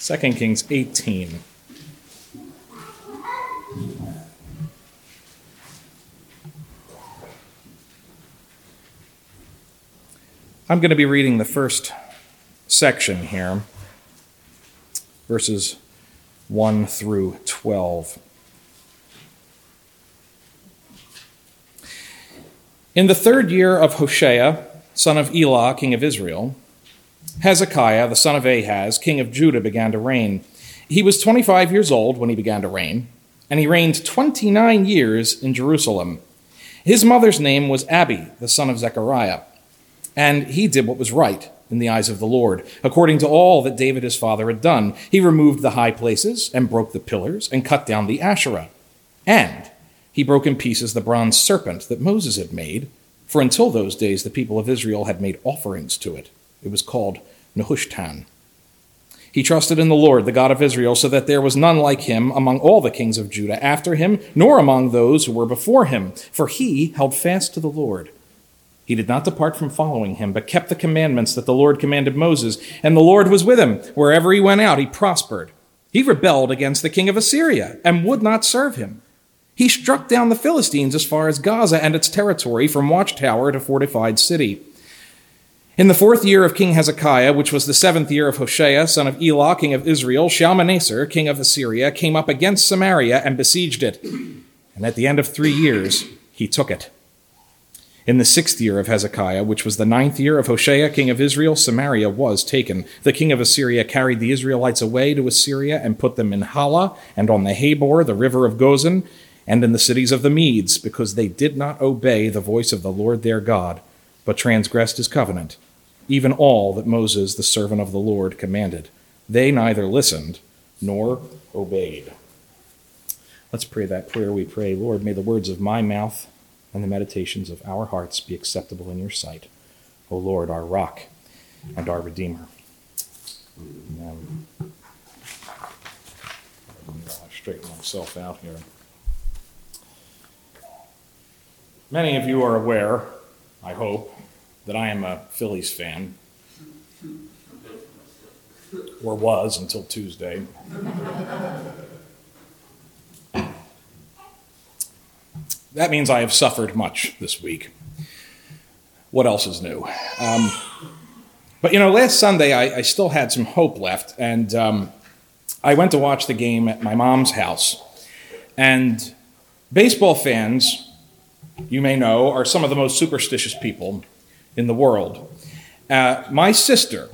2 Kings 18. I'm going to be reading the first section here, verses 1 through 12. In the third year of Hoshea, son of Elah, king of Israel, Hezekiah, the son of Ahaz, king of Judah, began to reign. He was 25 years old when he began to reign, and he reigned 29 years in Jerusalem. His mother's name was Abi, the son of Zechariah. And he did what was right in the eyes of the Lord, according to all that David his father had done. He removed the high places and broke the pillars and cut down the Asherah. And he broke in pieces the bronze serpent that Moses had made, for until those days the people of Israel had made offerings to it. It was called Nehushtan. He trusted in the Lord, the God of Israel, so that there was none like him among all the kings of Judah after him, nor among those who were before him, for he held fast to the Lord he did not depart from following him, but kept the commandments that the Lord commanded Moses, and the Lord was with him. Wherever he went out, he prospered. He rebelled against the king of Assyria and would not serve him. He struck down the Philistines as far as Gaza and its territory, from watchtower to fortified city. In the fourth year of King Hezekiah, which was the seventh year of Hoshea, son of Elah, king of Israel, Shalmaneser, king of Assyria, came up against Samaria and besieged it. And at the end of three years, he took it. In the sixth year of Hezekiah, which was the ninth year of Hoshea, king of Israel, Samaria was taken. The king of Assyria carried the Israelites away to Assyria and put them in Halah and on the Habor, the river of Gozan, and in the cities of the Medes, because they did not obey the voice of the Lord their God, but transgressed his covenant, even all that Moses, the servant of the Lord, commanded. They neither listened nor obeyed. Let's pray that prayer we pray. Lord, may the words of my mouth and the meditations of our hearts be acceptable in your sight, O Lord, our rock and our Redeemer. Amen. I'll uh, straighten myself out here. Many of you are aware, I hope, that I am a Phillies fan, or was until Tuesday. That means I have suffered much this week. What else is new? Um, but you know, last Sunday I, I, still had some hope left, and um, I went to watch the game at my mom's house. And baseball fans, you may know, are some of the most superstitious people in the world. Uh, my sister,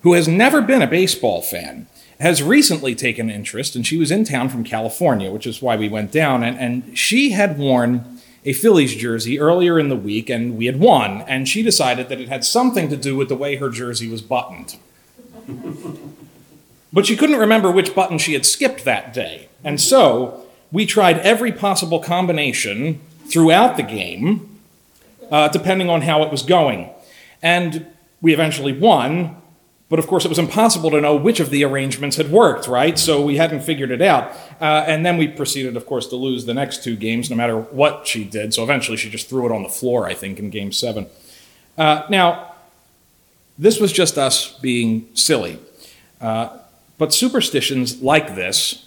who has never been a baseball fan, has recently taken interest, and she was in town from California, which is why we went down. And, and she had worn a Phillies jersey earlier in the week, and we had won. And she decided that it had something to do with the way her jersey was buttoned. but she couldn't remember which button she had skipped that day. And so we tried every possible combination throughout the game, uh, depending on how it was going. And we eventually won, but of course, it was impossible to know which of the arrangements had worked, right? So we hadn't figured it out. Uh, and then we proceeded, of course, to lose the next two games, no matter what she did. So eventually she just threw it on the floor, I think, in game seven. Uh, now, this was just us being silly. Uh, but superstitions like this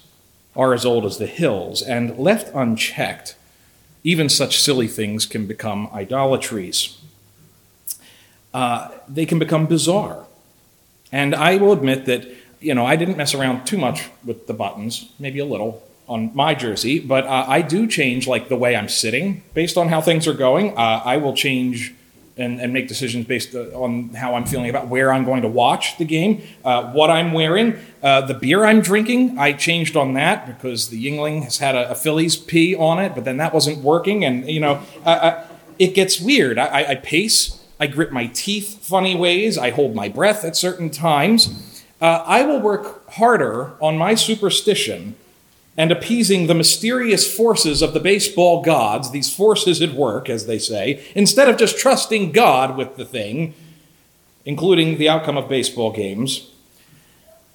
are as old as the hills, and left unchecked, even such silly things can become idolatries. Uh, they can become bizarre. And I will admit that, you know, I didn't mess around too much with the buttons, maybe a little on my jersey, but uh, I do change like the way I'm sitting based on how things are going. Uh, I will change and, and, make decisions based uh, on how I'm feeling about where I'm going to watch the game, uh, what I'm wearing, uh, the beer I'm drinking. I changed on that because the Yuengling has had a, a Phillies P on it, but then that wasn't working, and you know, it gets weird. I, I pace I grit my teeth funny ways. I hold my breath at certain times. Uh, I will work harder on my superstition and appeasing the mysterious forces of the baseball gods, these forces at work, as they say, instead of just trusting God with the thing, including the outcome of baseball games.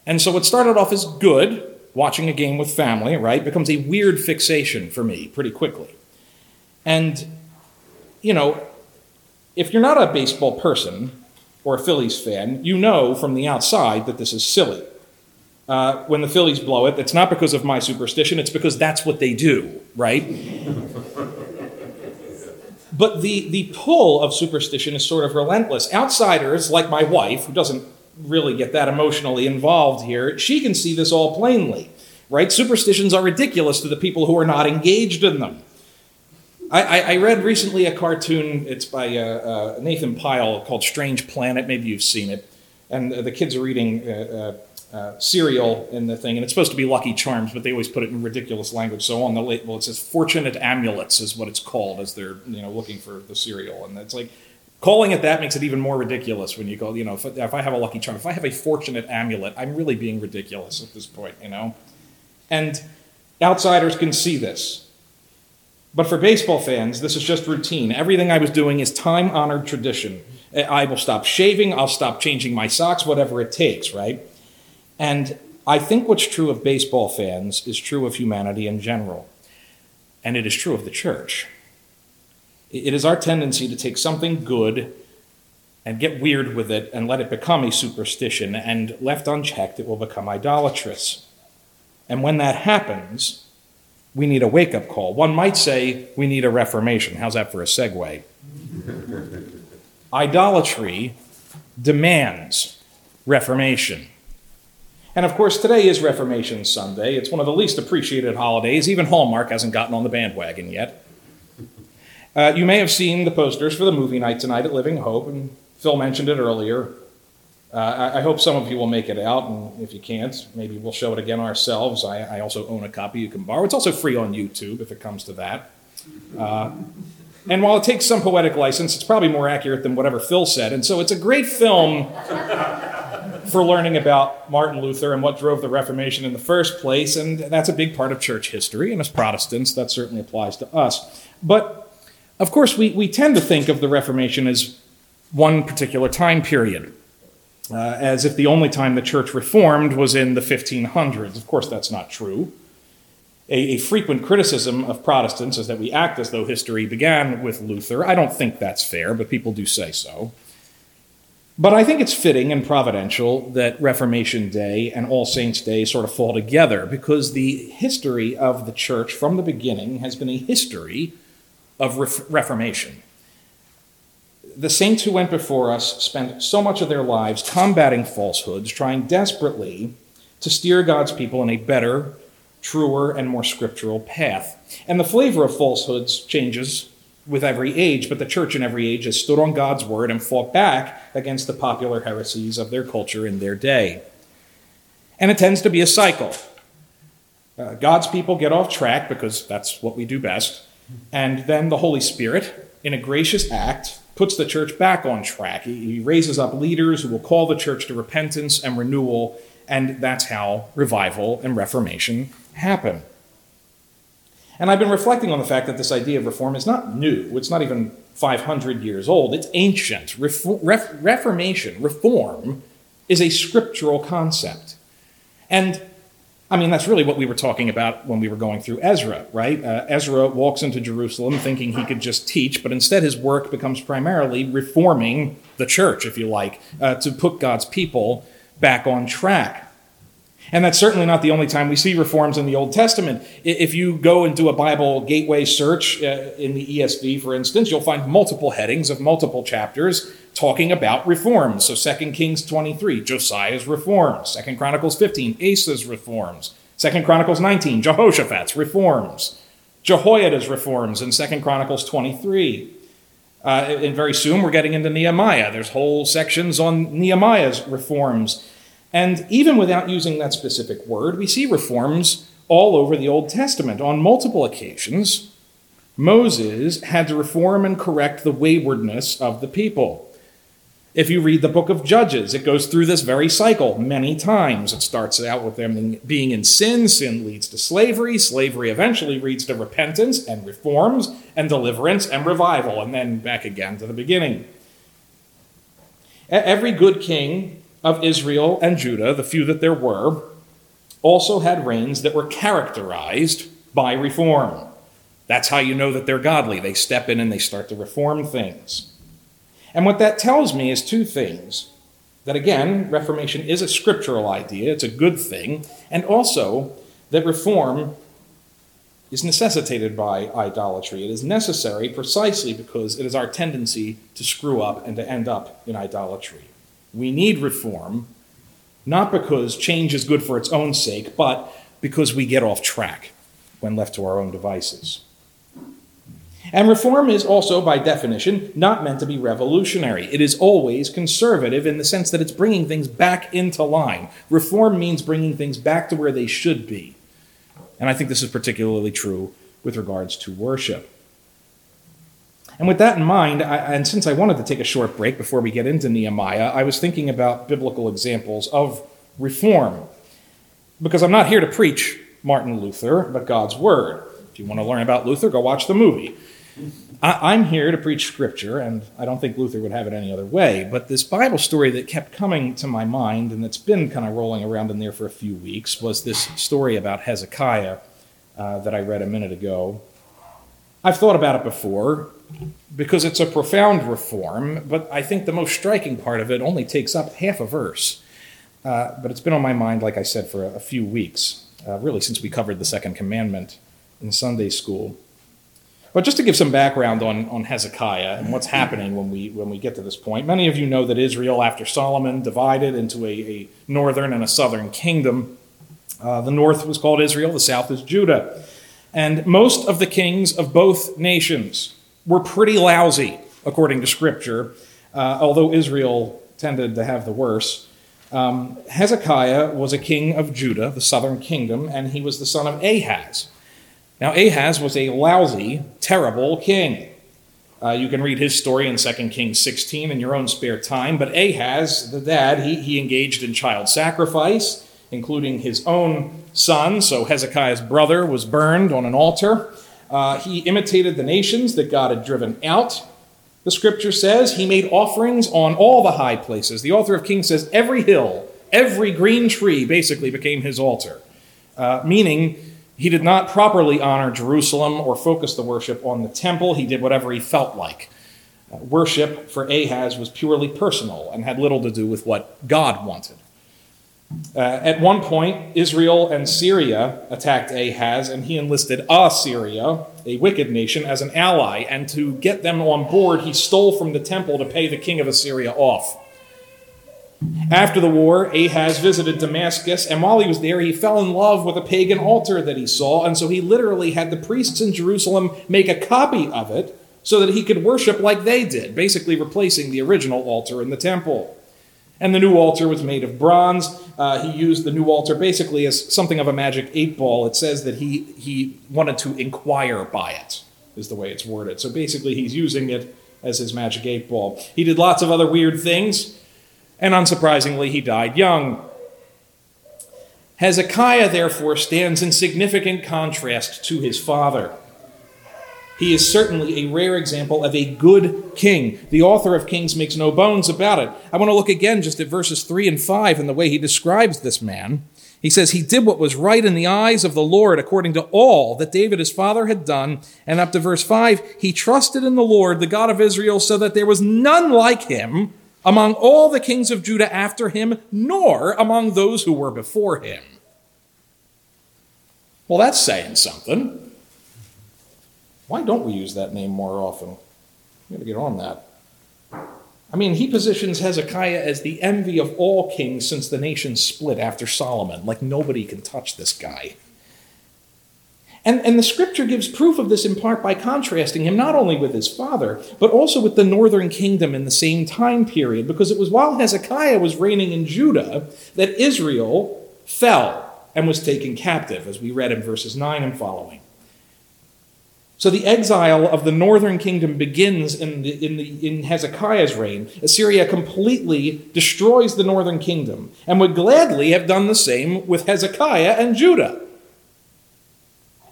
And so what started off as good, watching a game with family, right, becomes a weird fixation for me pretty quickly. And, you know, if you're not a baseball person or a Phillies fan, you know from the outside that this is silly. Uh, when the Phillies blow it, it's not because of my superstition, it's because that's what they do, right? but the, the pull of superstition is sort of relentless. Outsiders, like my wife, who doesn't really get that emotionally involved here, she can see this all plainly, right? Superstitions are ridiculous to the people who are not engaged in them. I, I, read recently a cartoon, it's by uh, uh, Nathan Pyle called Strange Planet. Maybe you've seen it. And the kids are reading uh, uh, cereal in the thing, and it's supposed to be Lucky Charms, but they always put it in ridiculous language. So on the label, it says "Fortunate Amulets" is what it's called as they're you know looking for the cereal, and it's like calling it that makes it even more ridiculous when you go, you know, if, if I have a Lucky Charm, if I have a Fortunate Amulet, I'm really being ridiculous at this point, you know. And outsiders can see this. But for baseball fans, this is just routine. Everything I was doing is time honored tradition. I will stop shaving, I'll stop changing my socks, whatever it takes, right? And I think what's true of baseball fans is true of humanity in general. And it is true of the church. It is our tendency to take something good and get weird with it and let it become a superstition, and left unchecked, it will become idolatrous. And when that happens, we need a wake up call. One might say we need a reformation. How's that for a segue? Idolatry demands reformation. And of course, today is Reformation Sunday. It's one of the least appreciated holidays. Even Hallmark hasn't gotten on the bandwagon yet. Uh, you may have seen the posters for the movie night tonight at Living Hope, and Phil mentioned it earlier. Uh, I, I, hope some of you will make it out, and if you can't, maybe we'll show it again ourselves. I, I, also own a copy you can borrow. It's also free on YouTube if it comes to that. Uh, and while it takes some poetic license, it's probably more accurate than whatever Phil said. And so it's a great film for learning about Martin Luther and what drove the Reformation in the first place. And that's a big part of church history. And as Protestants, that certainly applies to us. But of course, we, we tend to think of the Reformation as one particular time period uh, as if the only time the church reformed was in the 1500s. Of course, that's not true. A, a, frequent criticism of Protestants is that we act as though history began with Luther. I don't think that's fair, but people do say so. But I think it's fitting and providential that Reformation Day and All Saints' Day sort of fall together because the history of the church from the beginning has been a history of Reformation the saints who went before us spent so much of their lives combating falsehoods, trying desperately to steer God's people in a better, truer, and more scriptural path. And the flavor of falsehoods changes with every age, but the church in every age has stood on God's word and fought back against the popular heresies of their culture in their day. And it tends to be a cycle. Uh, God's people get off track because that's what we do best, and then the Holy Spirit, in a gracious act, puts the church back on track. He raises up leaders who will call the church to repentance and renewal, and that's how revival and reformation happen. And I've been reflecting on the fact that this idea of reform is not new. It's not even 500 years old. It's ancient. Reformation, reform, is a scriptural concept. And I mean, that's really what we were talking about when we were going through Ezra, right? Uh, Ezra walks into Jerusalem thinking he could just teach, but instead his work becomes primarily reforming the church, if you like, uh, to put God's people back on track. And that's certainly not the only time we see reforms in the Old Testament. If you go and do a Bible gateway search uh, in the ESV, for instance, you'll find multiple headings of multiple chapters talking about reforms. So 2 Kings 23, Josiah's reforms. 2 Chronicles 15, Asa's reforms. 2 Chronicles 19, Jehoshaphat's reforms. Jehoiada's reforms in 2 Chronicles 23. Uh, and very soon we're getting into Nehemiah. There's whole sections on Nehemiah's reforms. And even without using that specific word, we see reforms all over the Old Testament on multiple occasions. Moses had to reform and correct the waywardness of the people. If you read the book of Judges, it goes through this very cycle many times. It starts out with them being in sin, sin leads to slavery, slavery eventually leads to repentance and reforms and deliverance and revival, and then back again to the beginning. Every good king of Israel and Judah, the few that there were, also had reigns that were characterized by reform. That's how you know that they're godly. They step in and they start to reform things. And what that tells me is two things. That again, Reformation is a scriptural idea, it's a good thing, and also that reform is necessitated by idolatry. It is necessary precisely because it is our tendency to screw up and to end up in idolatry. We need reform, not because change is good for its own sake, but because we get off track when left to our own devices. And reform is also, by definition, not meant to be revolutionary. It is always conservative in the sense that it's bringing things back into line. Reform means bringing things back to where they should be. And I think this is particularly true with regards to worship. And with that in mind, I, and since I wanted to take a short break before we get into Nehemiah, I was thinking about biblical examples of reform. Because I'm not here to preach Martin Luther, but God's Word. If you want to learn about Luther, go watch the movie. I, am here to preach Scripture, and I don't think Luther would have it any other way. But this Bible story that kept coming to my mind, and that's been kind of rolling around in there for a few weeks, was this story about Hezekiah uh, that I read a minute ago. I've thought about it before because it's a profound reform, but I think the most striking part of it only takes up half a verse. Uh, but it's been on my mind, like I said, for a, a few weeks, uh, really since we covered the second commandment in Sunday school. But just to give some background on, on Hezekiah and what's happening when we, when we get to this point, many of you know that Israel, after Solomon, divided into a, a northern and a southern kingdom. Uh, the north was called Israel, the south is Judah. And most of the kings of both nations were pretty lousy, according to Scripture, uh, although Israel tended to have the worse. Um, Hezekiah was a king of Judah, the southern kingdom, and he was the son of Ahaz. Now, Ahaz was a lousy, terrible king. Uh, you can read his story in 2 Kings 16 in your own spare time. But Ahaz, the dad, he, he engaged in child sacrifice, including his own son. So Hezekiah's brother was burned on an altar. Uh, he imitated the nations that God had driven out. The scripture says he made offerings on all the high places. The author of Kings says every hill, every green tree basically became his altar, uh, meaning he did not properly honor Jerusalem or focus the worship on the temple. He did whatever he felt like. Uh, worship for Ahaz was purely personal and had little to do with what God wanted. Uh, at one point, Israel and Syria attacked Ahaz, and he enlisted Assyria, a wicked nation, as an ally. And to get them on board, he stole from the temple to pay the king of Assyria off. After the war, Ahaz visited Damascus, and while he was there, he fell in love with a pagan altar that he saw, and so he literally had the priests in Jerusalem make a copy of it so that he could worship like they did, basically replacing the original altar in the temple. And the new altar was made of bronze. Uh, he used the new altar basically as something of a magic eight ball. It says that he, he wanted to inquire by it, is the way it's worded. So basically, he's using it as his magic eight ball. He did lots of other weird things and unsurprisingly, he died young. Hezekiah, therefore, stands in significant contrast to his father. He is certainly a rare example of a good king. The author of Kings makes no bones about it. I want to look again just at verses 3 and 5 and the way he describes this man. He says, He did what was right in the eyes of the Lord according to all that David his father had done. And up to verse 5, he trusted in the Lord, the God of Israel, so that there was none like him among all the kings of Judah after him, nor among those who were before him. Well, that's saying something. Why don't we use that name more often? We got to get on that. I mean, he positions Hezekiah as the envy of all kings since the nation split after Solomon. Like nobody can touch this guy. And, and the scripture gives proof of this in part by contrasting him not only with his father, but also with the northern kingdom in the same time period, because it was while Hezekiah was reigning in Judah that Israel fell and was taken captive, as we read in verses 9 and following. So the exile of the northern kingdom begins in, the, in, the, in, Hezekiah's reign. Assyria completely destroys the northern kingdom and would gladly have done the same with Hezekiah and Judah.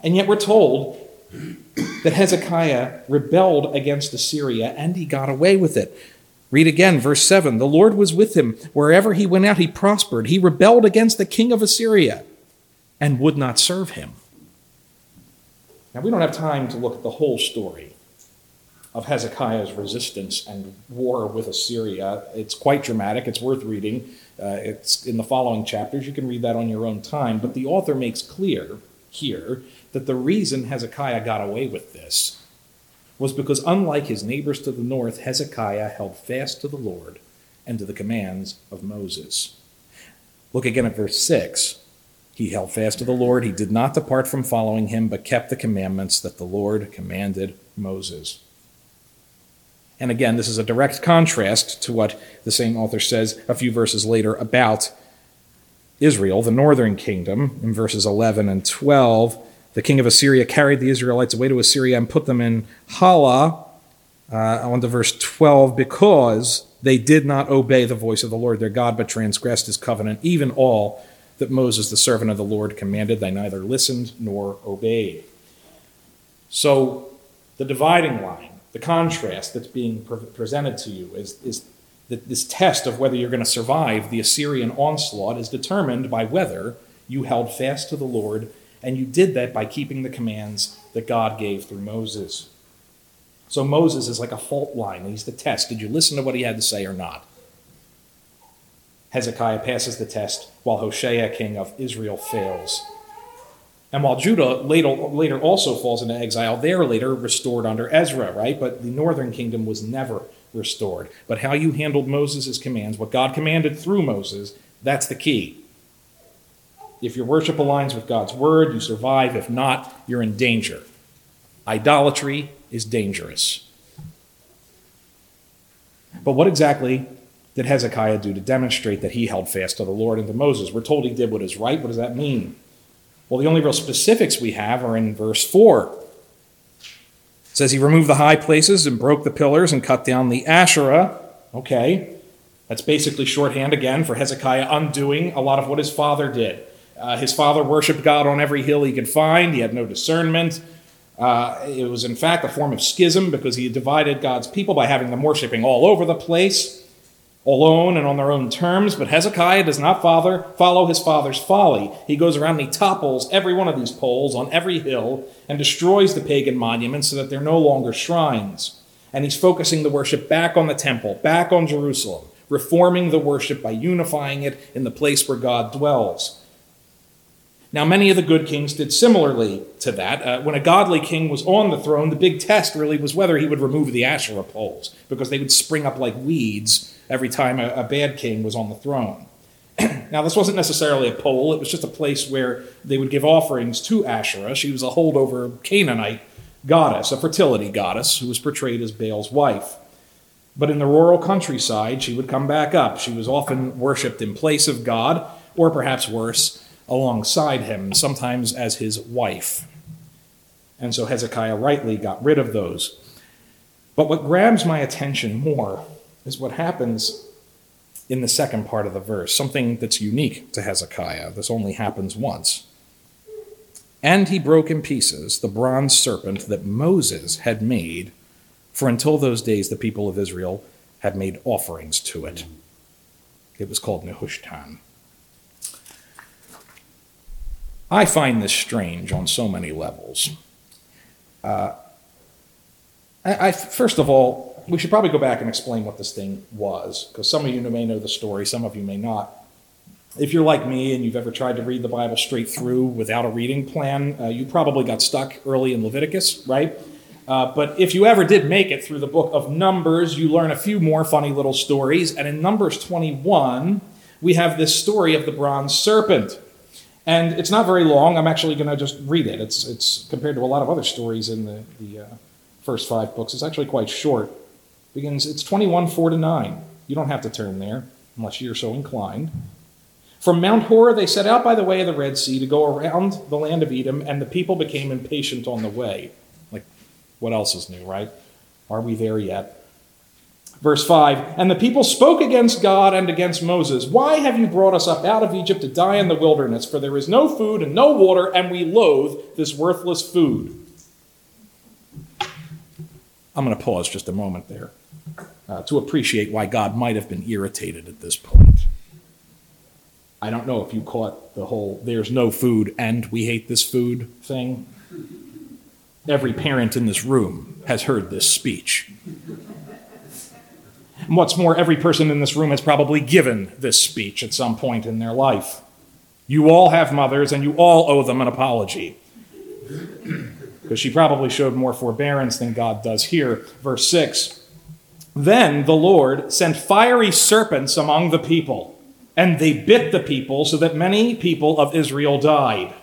And yet we're told that Hezekiah rebelled against Assyria and he got away with it. Read again, verse 7 The Lord was with him. Wherever he went out, he prospered. He rebelled against the king of Assyria and would not serve him. Now, we don't have time to look at the whole story. of Hezekiah's resistance and war with Assyria. It's quite dramatic. It's worth reading. Uh, it's in the following chapters. You can read that on your own time. But the author makes clear here that the reason Hezekiah got away with this was because, unlike his neighbors to the north, Hezekiah held fast to the Lord and to the commands of Moses. Look again at verse 6. He held fast to the Lord. He did not depart from following him, but kept the commandments that the Lord commanded Moses. And again, this is a direct contrast to what the same author says a few verses later about Israel, the northern kingdom, in verses 11 and 12. The king of Assyria carried the Israelites away to Assyria and put them in Halah, uh, on to verse 12, because they did not obey the voice of the Lord their God, but transgressed his covenant, even all that Moses, the servant of the Lord, commanded. They neither listened nor obeyed. So, the dividing line, the contrast that's being pre- presented to you is, is that this test of whether you're going to survive the Assyrian onslaught is determined by whether you held fast to the Lord, and you did that by keeping the commands that God gave through Moses. So Moses is like a fault line. He's the test. Did you listen to what he had to say or not? Hezekiah passes the test while Hoshea, king of Israel, fails. And while Judah later, later also falls into exile, they are later restored under Ezra, right? But the northern kingdom was never restored. But how you handled Moses' commands, what God commanded through Moses, that's the key. If your worship aligns with God's word, you survive. If not, you're in danger. Idolatry is dangerous. But what exactly did Hezekiah do to demonstrate that he held fast to the Lord and to Moses? We're told he did what is right. What does that mean? Well, the only real specifics we have are in verse 4. It says he removed the high places and broke the pillars and cut down the Asherah. Okay, that's basically shorthand again for Hezekiah undoing a lot of what his father did. Uh, his father worshiped God on every hill he could find, he had no discernment. Uh, it was, in fact, a form of schism because he divided God's people by having them worshiping all over the place alone and on their own terms, but Hezekiah does not father, follow his father's folly. He goes around and he topples every one of these poles on every hill and destroys the pagan monuments so that they're no longer shrines. And he's focusing the worship back on the temple, back on Jerusalem, reforming the worship by unifying it in the place where God dwells. Now, many of the good kings did similarly to that. Uh, when a godly king was on the throne, the big test really was whether he would remove the Asherah poles, because they would spring up like weeds every time a, a bad king was on the throne. now, this wasn't necessarily a pole, it was just a place where they would give offerings to Asherah. She was a holdover Canaanite goddess, a fertility goddess, who was portrayed as Baal's wife. But in the rural countryside, she would come back up. She was often worshipped in place of God, or perhaps worse, alongside him, sometimes as his wife. And so Hezekiah rightly got rid of those. But what grabs my attention more is what happens in the second part of the verse, something that's unique to Hezekiah. This only happens once. And he broke in pieces the bronze serpent that Moses had made, for until those days the people of Israel had made offerings to it. It was called Nehushtan. I find this strange on so many levels. Uh, I, I, first of all, we should probably go back and explain what this thing was, because some of you may know the story, some of you may not. If you're like me and you've ever tried to read the Bible straight through without a reading plan, uh, you probably got stuck early in Leviticus, right? Uh, but if you ever did make it through the book of Numbers, you learn a few more funny little stories. And in Numbers 21, we have this story of the bronze serpent. And it's not very long. I'm actually going to just read it. It's, it's compared to a lot of other stories in the, the uh, first five books, it's actually quite short begins, it's 21, 4 to 9. You don't have to turn there unless you're so inclined. From Mount Hor, they set out by the way of the Red Sea to go around the land of Edom, and the people became impatient on the way. Like, what else is new, right? Are we there yet? Verse 5 And the people spoke against God and against Moses. Why have you brought us up out of Egypt to die in the wilderness? For there is no food and no water, and we loathe this worthless food. I'm going to pause just a moment there uh, to appreciate why God might have been irritated at this point. I don't know if you caught the whole there's no food and we hate this food thing. Every parent in this room has heard this speech. And what's more, every person in this room has probably given this speech at some point in their life. You all have mothers, and you all owe them an apology. Because she probably showed more forbearance than God does here. Verse 6 Then the Lord sent fiery serpents among the people, and they bit the people, so that many people of Israel died.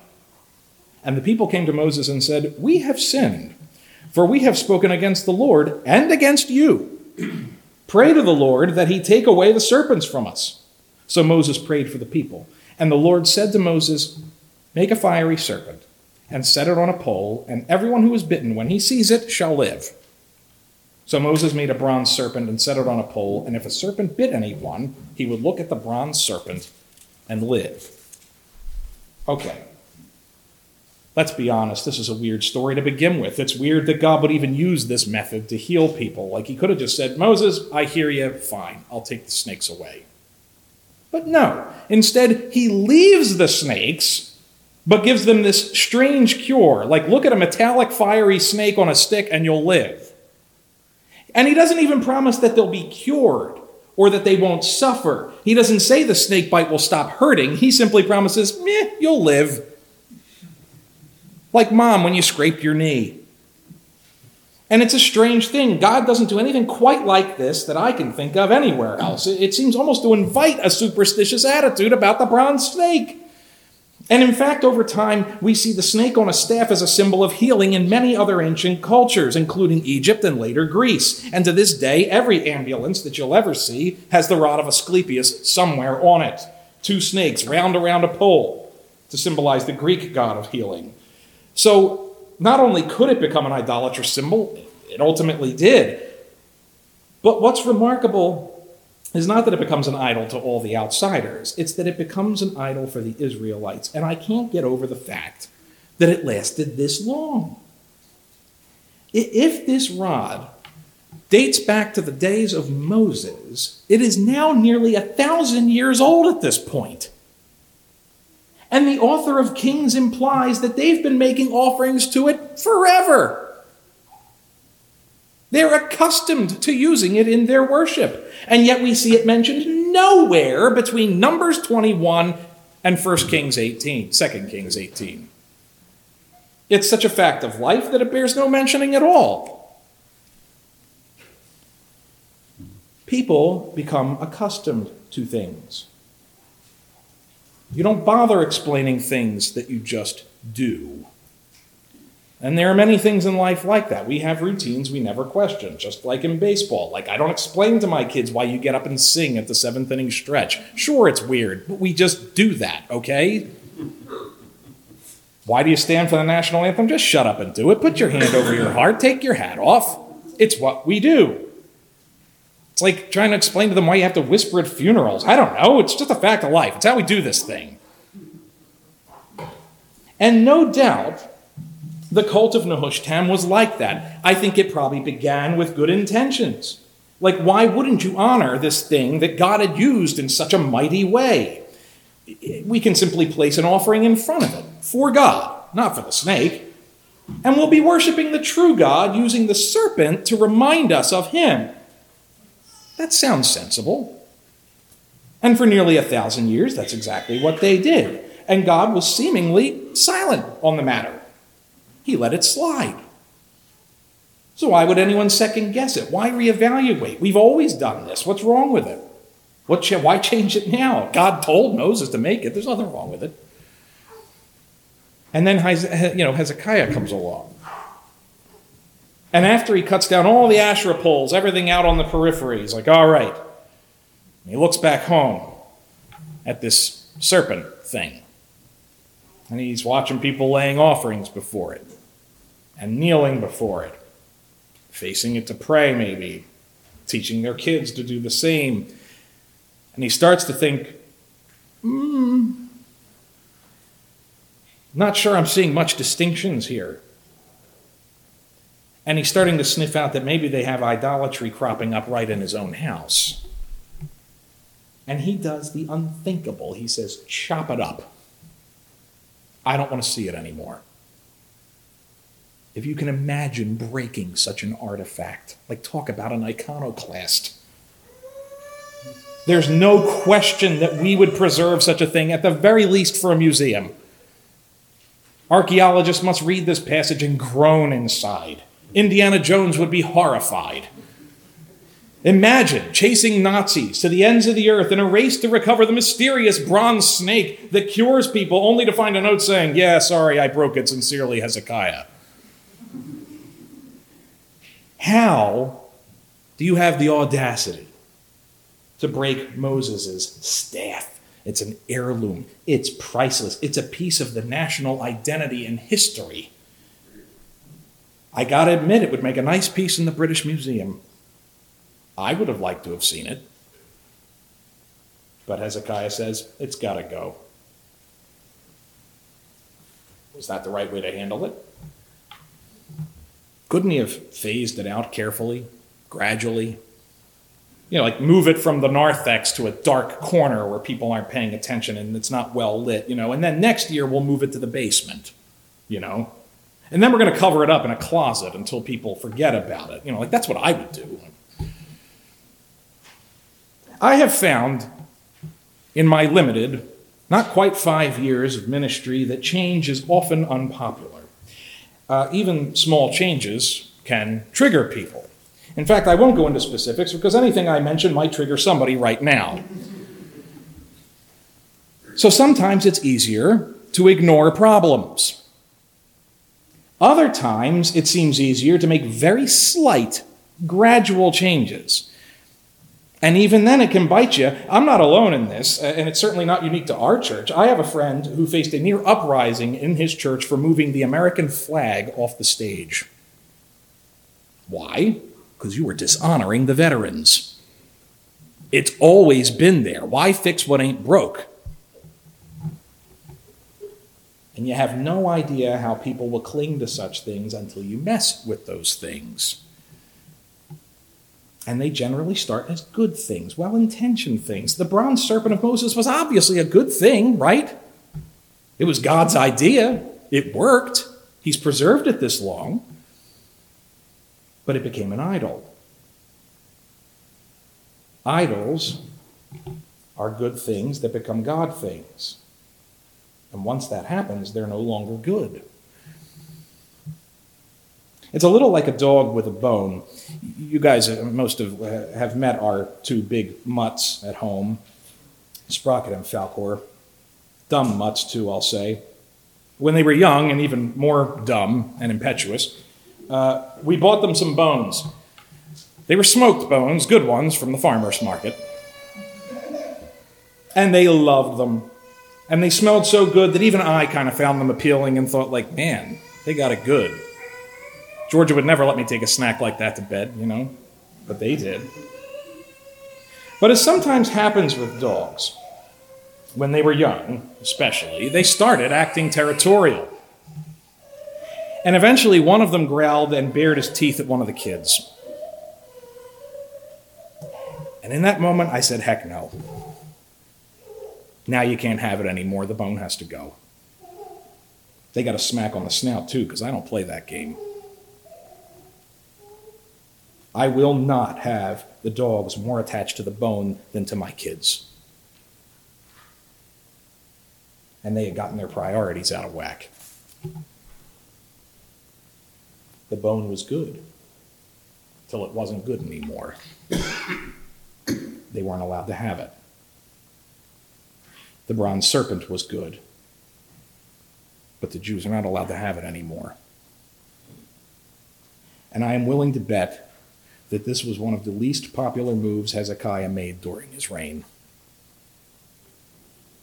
And the people came to Moses and said, We have sinned, for we have spoken against the Lord and against you. Pray to the Lord that he take away the serpents from us. So Moses prayed for the people. And the Lord said to Moses, Make a fiery serpent and set it on a pole, and everyone who is bitten, when he sees it, shall live. So Moses made a bronze serpent and set it on a pole, and if a serpent bit anyone, he would look at the bronze serpent and live. Okay. Let's be honest, this is a weird story to begin with. It's weird that God would even use this method to heal people. Like he could have just said, Moses, I hear you, fine, I'll take the snakes away. But no, instead, he leaves the snakes, but gives them this strange cure. Like, look at a metallic, fiery snake on a stick and you'll live. And he doesn't even promise that they'll be cured or that they won't suffer. He doesn't say the snake bite will stop hurting. He simply promises, meh, you'll live. Like mom when you scraped your knee. And it's a strange thing. God doesn't do anything quite like this that I can think of anywhere else. It seems almost to invite a superstitious attitude about the bronze snake. And in fact, over time, we see the snake on a staff as a symbol of healing in many other ancient cultures, including Egypt and later Greece. And to this day, every ambulance that you'll ever see has the rod of Asclepius somewhere on it. Two snakes round around a pole to symbolize the Greek god of healing. So not only could it become an idolatrous symbol, it ultimately did. But what's remarkable is not that it becomes an idol to all the outsiders, it's that it becomes an idol for the Israelites. And I can't get over the fact that it lasted this long. If this rod dates back to the days of Moses, it is now nearly a thousand years old at this point. And the author of Kings implies that they've been making offerings to it forever. They're accustomed to using it in their worship. And yet we see it mentioned nowhere between Numbers 21 and 1 Kings 18, 2 Kings 18. It's such a fact of life that it bears no mentioning at all. People become accustomed to things. You don't bother explaining things that you just do. And there are many things in life like that. We have routines we never question, just like in baseball. Like, I don't explain to my kids why you get up and sing at the seventh inning stretch. Sure, it's weird, but we just do that, okay? Why do you stand for the national anthem? Just shut up and do it. Put your hand over your heart, take your hat off. It's what we do. It's like trying to explain to them why you have to whisper at funerals. I don't know. It's just a fact of life. It's how we do this thing. And no doubt, the cult of Nehushtan was like that. I think it probably began with good intentions. Like, why wouldn't you honor this thing that God had used in such a mighty way? We can simply place an offering in front of it for God, not for the snake. And we'll be worshiping the true God using the serpent to remind us of Him. That sounds sensible. And for nearly a thousand years, that's exactly what they did. And God was seemingly silent on the matter. He let it slide. So why would anyone second guess it? Why reevaluate? We've always done this. What's wrong with it? What, why change it now? God told Moses to make it. There's nothing wrong with it. And then you know, Hezekiah comes along. And after he cuts down all the Asherah poles, everything out on the periphery, he's like, all right. And he looks back home at this serpent thing. And he's watching people laying offerings before it and kneeling before it, facing it to pray, maybe, teaching their kids to do the same. And he starts to think, hmm, not sure I'm seeing much distinctions here. And he's starting to sniff out that maybe they have idolatry cropping up right in his own house. And he does the unthinkable. He says, chop it up. I don't want to see it anymore. If you can imagine breaking such an artifact. Like, talk about an iconoclast. There's no question that we would preserve such a thing, at the very least for a museum. Archaeologists must read this passage and groan inside. Indiana Jones would be horrified. Imagine chasing Nazis to the ends of the earth in a race to recover the mysterious bronze snake that cures people, only to find a note saying, Yeah, sorry, I broke it sincerely, Hezekiah. How do you have the audacity to break Moses' staff? It's an heirloom, it's priceless, it's a piece of the national identity and history. I gotta admit, it would make a nice piece in the British Museum. I would have liked to have seen it. But Hezekiah says, it's got to go. Was that the right way to handle it? Couldn't he have phased it out carefully, gradually? You know, like move it from the narthex to a dark corner where people aren't paying attention and it's not well lit, you know, and then next year we'll move it to the basement, you know? And then we're going to cover it up in a closet until people forget about it. You know, like that's what I would do. I have found in my limited, not quite five years of ministry that change is often unpopular. Uh, even small changes can trigger people. In fact, I won't go into specifics because anything I mention might trigger somebody right now. So sometimes it's easier to ignore problems. Other times it seems easier to make very slight, gradual changes and even then, it can bite you. I'm not alone in this, uh, and it's certainly not unique to our church. I have a friend who faced a near uprising in his church for moving the American flag off the stage. Why? Because you were dishonoring the veterans. It's always been there. Why fix what ain't broke? And you have no idea how people will cling to such things until you mess with those things. And they generally start as good things, well intentioned things. The bronze serpent of Moses was obviously a good thing, right? It was God's idea, it worked. He's preserved it this long. But it became an idol. Idols are good things that become God things. And once that happens, they're no longer good. It's a little like a dog with a bone. You guys, uh, most of uh, have met our two big mutts at home, Sprocket and Falcor. Dumb mutts, too, I'll say. When they were young and even more dumb and impetuous, uh, we bought them some bones. They were smoked bones, good ones from the farmer's market. And they loved them. And they smelled so good that even I kind of found them appealing and thought, like, man, they got it good. Georgia would never let me take a snack like that to bed, you know, but they did. But as sometimes happens with dogs, when they were young, especially, they started acting territorial. And eventually, one of them growled and bared his teeth at one of the kids. And in that moment, I said, heck no. Now you can't have it anymore. The bone has to go. They got a smack on the snout, too, because I don't play that game. I will not have the dogs more attached to the bone than to my kids. And they had gotten their priorities out of whack. The bone was good till it wasn't good anymore. they weren't allowed to have it. The bronze serpent was good, but the Jews are not allowed to have it anymore. And I am willing to bet that this was one of the least popular moves Hezekiah made during his reign.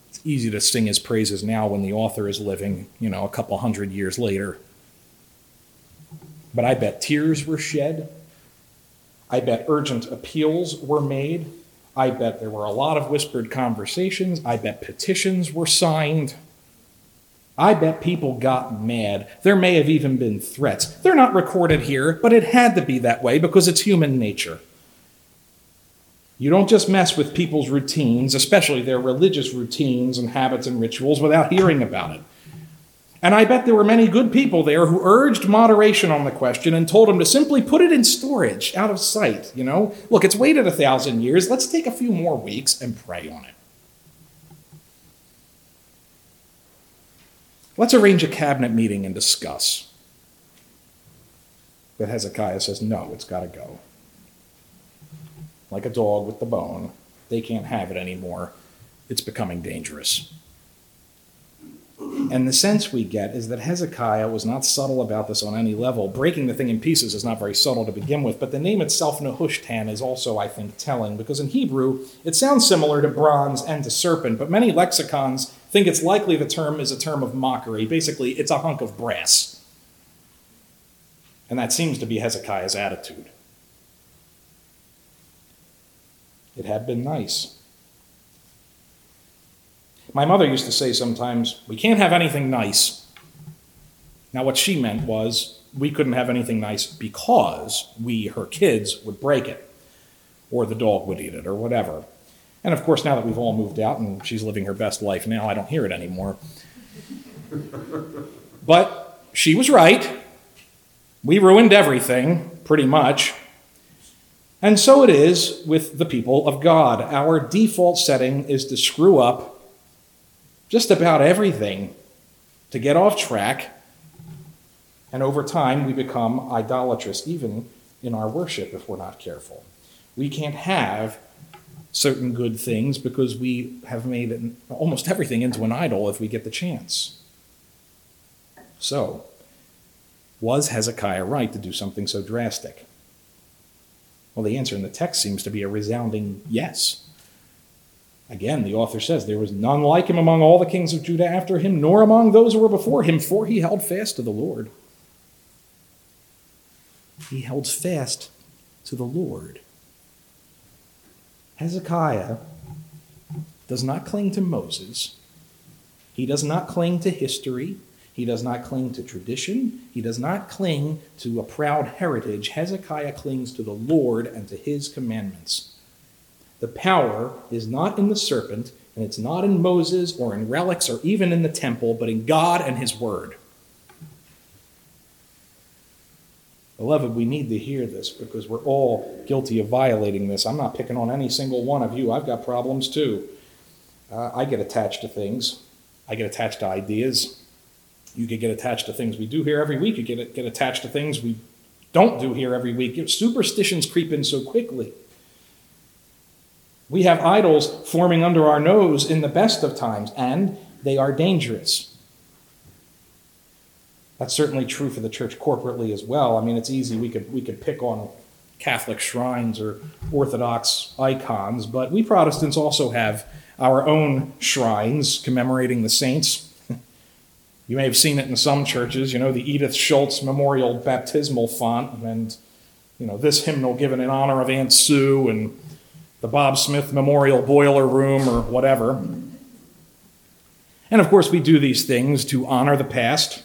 It's easy to sing his praises now when the author is living, you know, a couple hundred years later. But I bet tears were shed. I bet urgent appeals were made. I bet there were a lot of whispered conversations. I bet petitions were signed. I bet people got mad. There may have even been threats. They're not recorded here, but it had to be that way because it's human nature. You don't just mess with people's routines, especially their religious routines and habits and rituals, without hearing about it. And I bet there were many good people there who urged moderation on the question and told him to simply put it in storage, out of sight. You know, look, it's waited a thousand years. Let's take a few more weeks and pray on it. Let's arrange a cabinet meeting and discuss. But Hezekiah says, no, it's got to go. Like a dog with the bone. They can't have it anymore. It's becoming dangerous. And the sense we get is that Hezekiah was not subtle about this on any level. Breaking the thing in pieces is not very subtle to begin with, but the name itself, Nehushtan, is also, I think, telling, because in Hebrew, it sounds similar to bronze and to serpent, but many lexicons think it's likely the term is a term of mockery. Basically, it's a hunk of brass. And that seems to be Hezekiah's attitude. It had been nice. My mother used to say sometimes, we can't have anything nice. Now, what she meant was we couldn't have anything nice because we, her kids, would break it, or the dog would eat it, or whatever. And of course, now that we've all moved out and she's living her best life now, I don't hear it anymore. but she was right. We ruined everything, pretty much. And so it is with the people of God. Our default setting is to screw up just about everything to get off track. And over time, we become idolatrous, even in our worship, if we're not careful. We can't have certain good things because we have made almost everything into an idol if we get the chance. So, was Hezekiah right to do something so drastic? Well, the answer in the text seems to be a resounding yes. Again, the author says, There was none like him among all the kings of Judah after him, nor among those who were before him, for he held fast to the Lord. He held fast to the Lord. Hezekiah does not cling to Moses. He does not cling to history. He does not cling to tradition. He does not cling to a proud heritage. Hezekiah clings to the Lord and to his commandments. The power is not in the serpent, and it's not in Moses or in relics or even in the temple, but in God and His Word. Beloved, we need to hear this because we're all guilty of violating this. I'm not picking on any single one of you. I've got problems too. Uh, I get attached to things, I get attached to ideas. You could get attached to things we do here every week. You get, get attached to things we don't do here every week. Superstitions creep in so quickly. We have idols forming under our nose in the best of times, and they are dangerous. That's certainly true for the church corporately as well. I mean, it's easy. We could, we could pick on Catholic shrines or Orthodox icons, but we Protestants also have our own shrines commemorating the saints. You may have seen it in some churches, you know, the Edith Schultz Memorial Baptismal font, and, you know, this hymnal given in honor of Aunt Sue, and the Bob Smith Memorial Boiler Room or whatever. And of course, we do these things to honor the past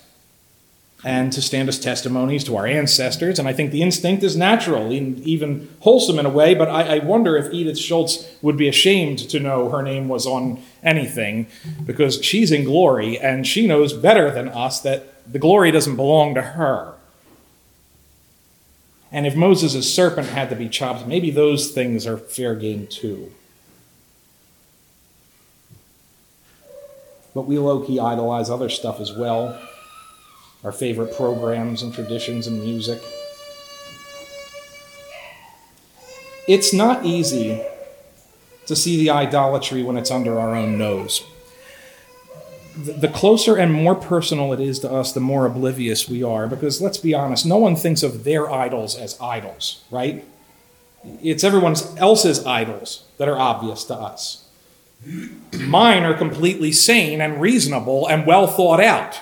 and to stand as testimonies to our ancestors. And I think the instinct is natural, even wholesome in a way. But I, I, wonder if Edith Schultz would be ashamed to know her name was on anything because she's in glory and she knows better than us that the glory doesn't belong to her. And if Moses' serpent had to be chopped, maybe those things are fair game too. But we low key idolize other stuff as well our favorite programs and traditions and music. It's not easy to see the idolatry when it's under our own nose the closer and more personal it is to us, the more oblivious we are. Because let's be honest, no one thinks of their idols as idols, right? It's everyone else's idols that are obvious to us. Mine are completely sane and reasonable and well thought out.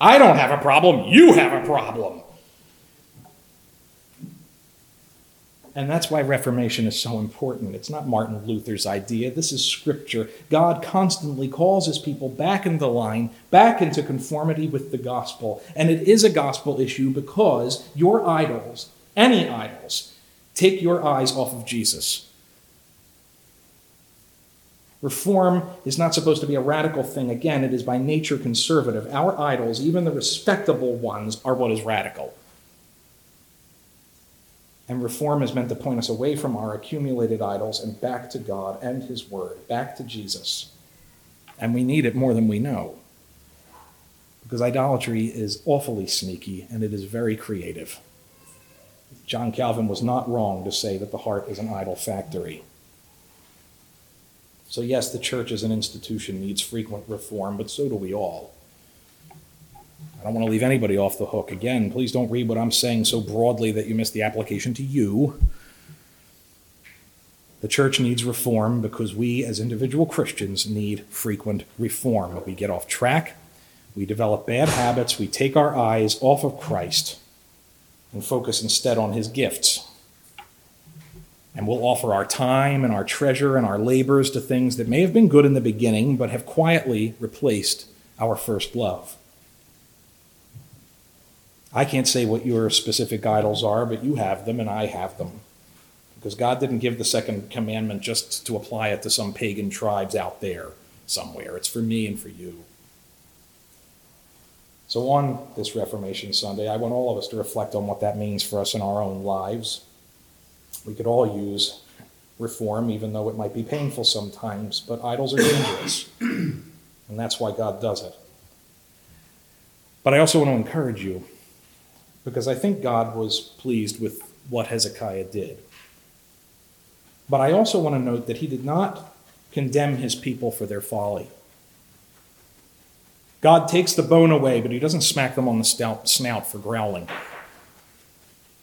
I don't have a problem, you have a problem. And that's why Reformation is so important. It's not Martin Luther's idea, this is Scripture. God constantly calls his people back into line, back into conformity with the gospel. And it is a gospel issue because your idols, any idols, take your eyes off of Jesus. Reform is not supposed to be a radical thing. Again, it is by nature conservative. Our idols, even the respectable ones, are what is radical. And reform is meant to point us away from our accumulated idols and back to God and His Word, back to Jesus. And we need it more than we know. Because idolatry is awfully sneaky and it is very creative. John Calvin was not wrong to say that the heart is an idol factory. So, yes, the church as an institution needs frequent reform, but so do we all. I don't want to leave anybody off the hook. Again, please don't read what I'm saying so broadly that you miss the application to you. The church needs reform because we, as individual Christians, need frequent reform. We get off track, we develop bad habits, we take our eyes off of Christ and focus instead on his gifts. And we'll offer our time and our treasure and our labors to things that may have been good in the beginning, but have quietly replaced our first love. I can't say what your specific idols are, but you have them and I have them. Because God didn't give the second commandment just to apply it to some pagan tribes out there somewhere. It's for me and for you. So, on this Reformation Sunday, I want all of us to reflect on what that means for us in our own lives. We could all use reform, even though it might be painful sometimes, but idols are dangerous. and that's why God does it. But I also want to encourage you, because I think God was pleased with what Hezekiah did. But I also want to note that he did not condemn his people for their folly. God takes the bone away, but he doesn't smack them on the snout for growling.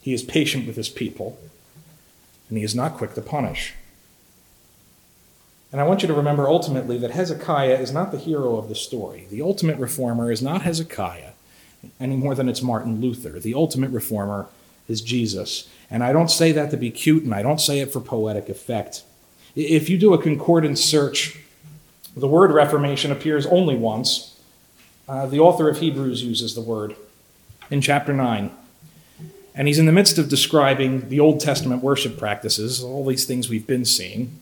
He is patient with his people and he is not quick to punish. And I want you to remember ultimately that Hezekiah is not the hero of the story. The ultimate reformer is not Hezekiah any more than it's Martin Luther. The ultimate reformer is Jesus. And I don't say that to be cute and I don't say it for poetic effect. If you do a concordance search, the word Reformation appears only once. Uh, the author of Hebrews uses the word in chapter 9. And he's in the midst of describing the Old Testament worship practices, all these things we've been seeing.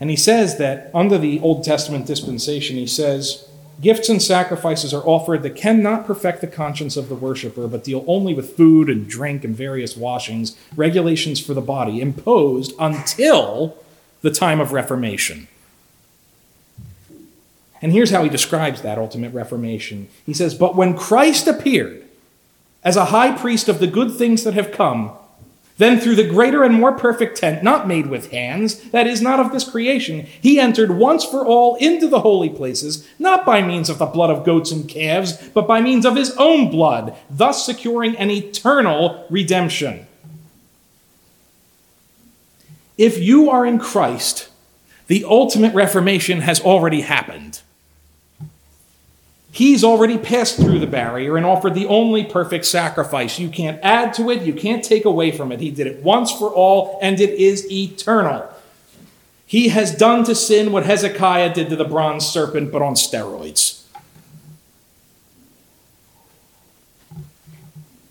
And he says that under the Old Testament dispensation, he says, gifts and sacrifices are offered that cannot perfect the conscience of the worshiper, but deal only with food and drink and various washings, regulations for the body, imposed until the time of Reformation. And here's how he describes that ultimate Reformation. He says, But when Christ appeared, as a high priest of the good things that have come, then through the greater and more perfect tent, not made with hands, that is, not of this creation, he entered once for all into the holy places, not by means of the blood of goats and calves, but by means of his own blood, thus securing an eternal redemption. If you are in Christ, the ultimate reformation has already happened. He's already passed through the barrier and offered the only perfect sacrifice. You can't add to it, you can't take away from it. He did it once for all, and it is eternal. He has done to sin what Hezekiah did to the bronze serpent, but on steroids.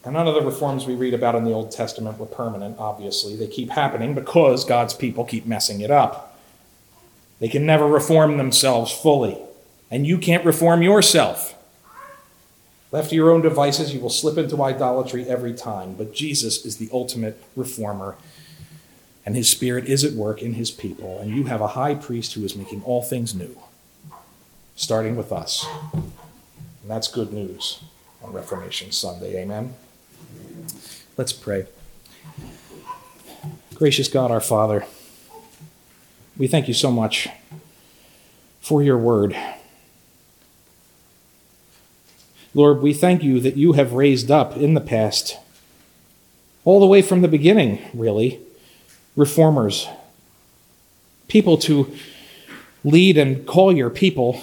None of the reforms we read about in the Old Testament were permanent, obviously. They keep happening because God's people keep messing it up. They can never reform themselves fully and you can't reform yourself. Left to your own devices, you will slip into idolatry every time. But Jesus is the ultimate reformer, and his spirit is at work in his people. And you have a high priest who is making all things new, starting with us. And that's good news on Reformation Sunday. Amen. Let's pray. Gracious God, our Father, we thank you so much for your word. Lord, we thank you that you have raised up in the past, all the way from the beginning, really, reformers, people to lead and call your people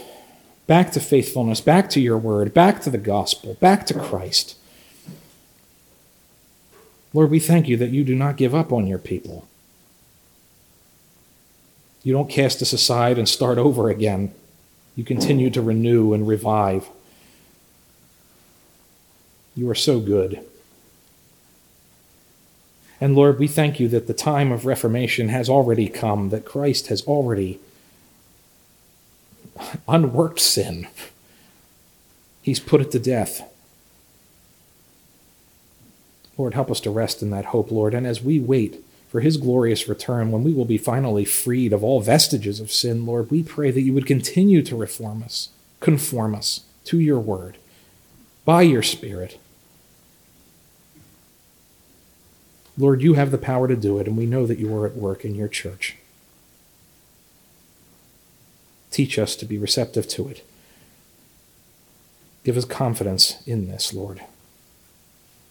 back to faithfulness, back to your word, back to the gospel, back to Christ. Lord, we thank you that you do not give up on your people. You don't cast us aside and start over again. You continue to renew and revive. You are so good. And Lord, we thank you that the time of Reformation has already come, that Christ has already unworked sin. He's put it to death. Lord, help us to rest in that hope, Lord. And as we wait for his glorious return, when we will be finally freed of all vestiges of sin, Lord, we pray that you would continue to reform us, conform us to your word by your Spirit. Lord, you have the power to do it, and we know that you are at work in your church. Teach us to be receptive to it. Give us confidence in this, Lord.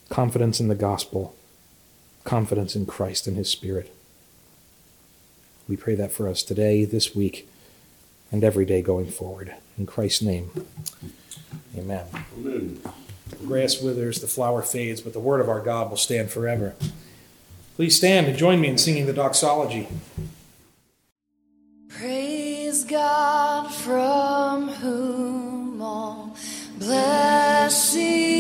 Confidence in the gospel, confidence in Christ and his Spirit. We pray that for us today, this week, and every day going forward. In Christ's name, amen. amen. The grass withers, the flower fades, but the word of our God will stand forever. Please stand and join me in singing the doxology. Praise God from whom all blessings.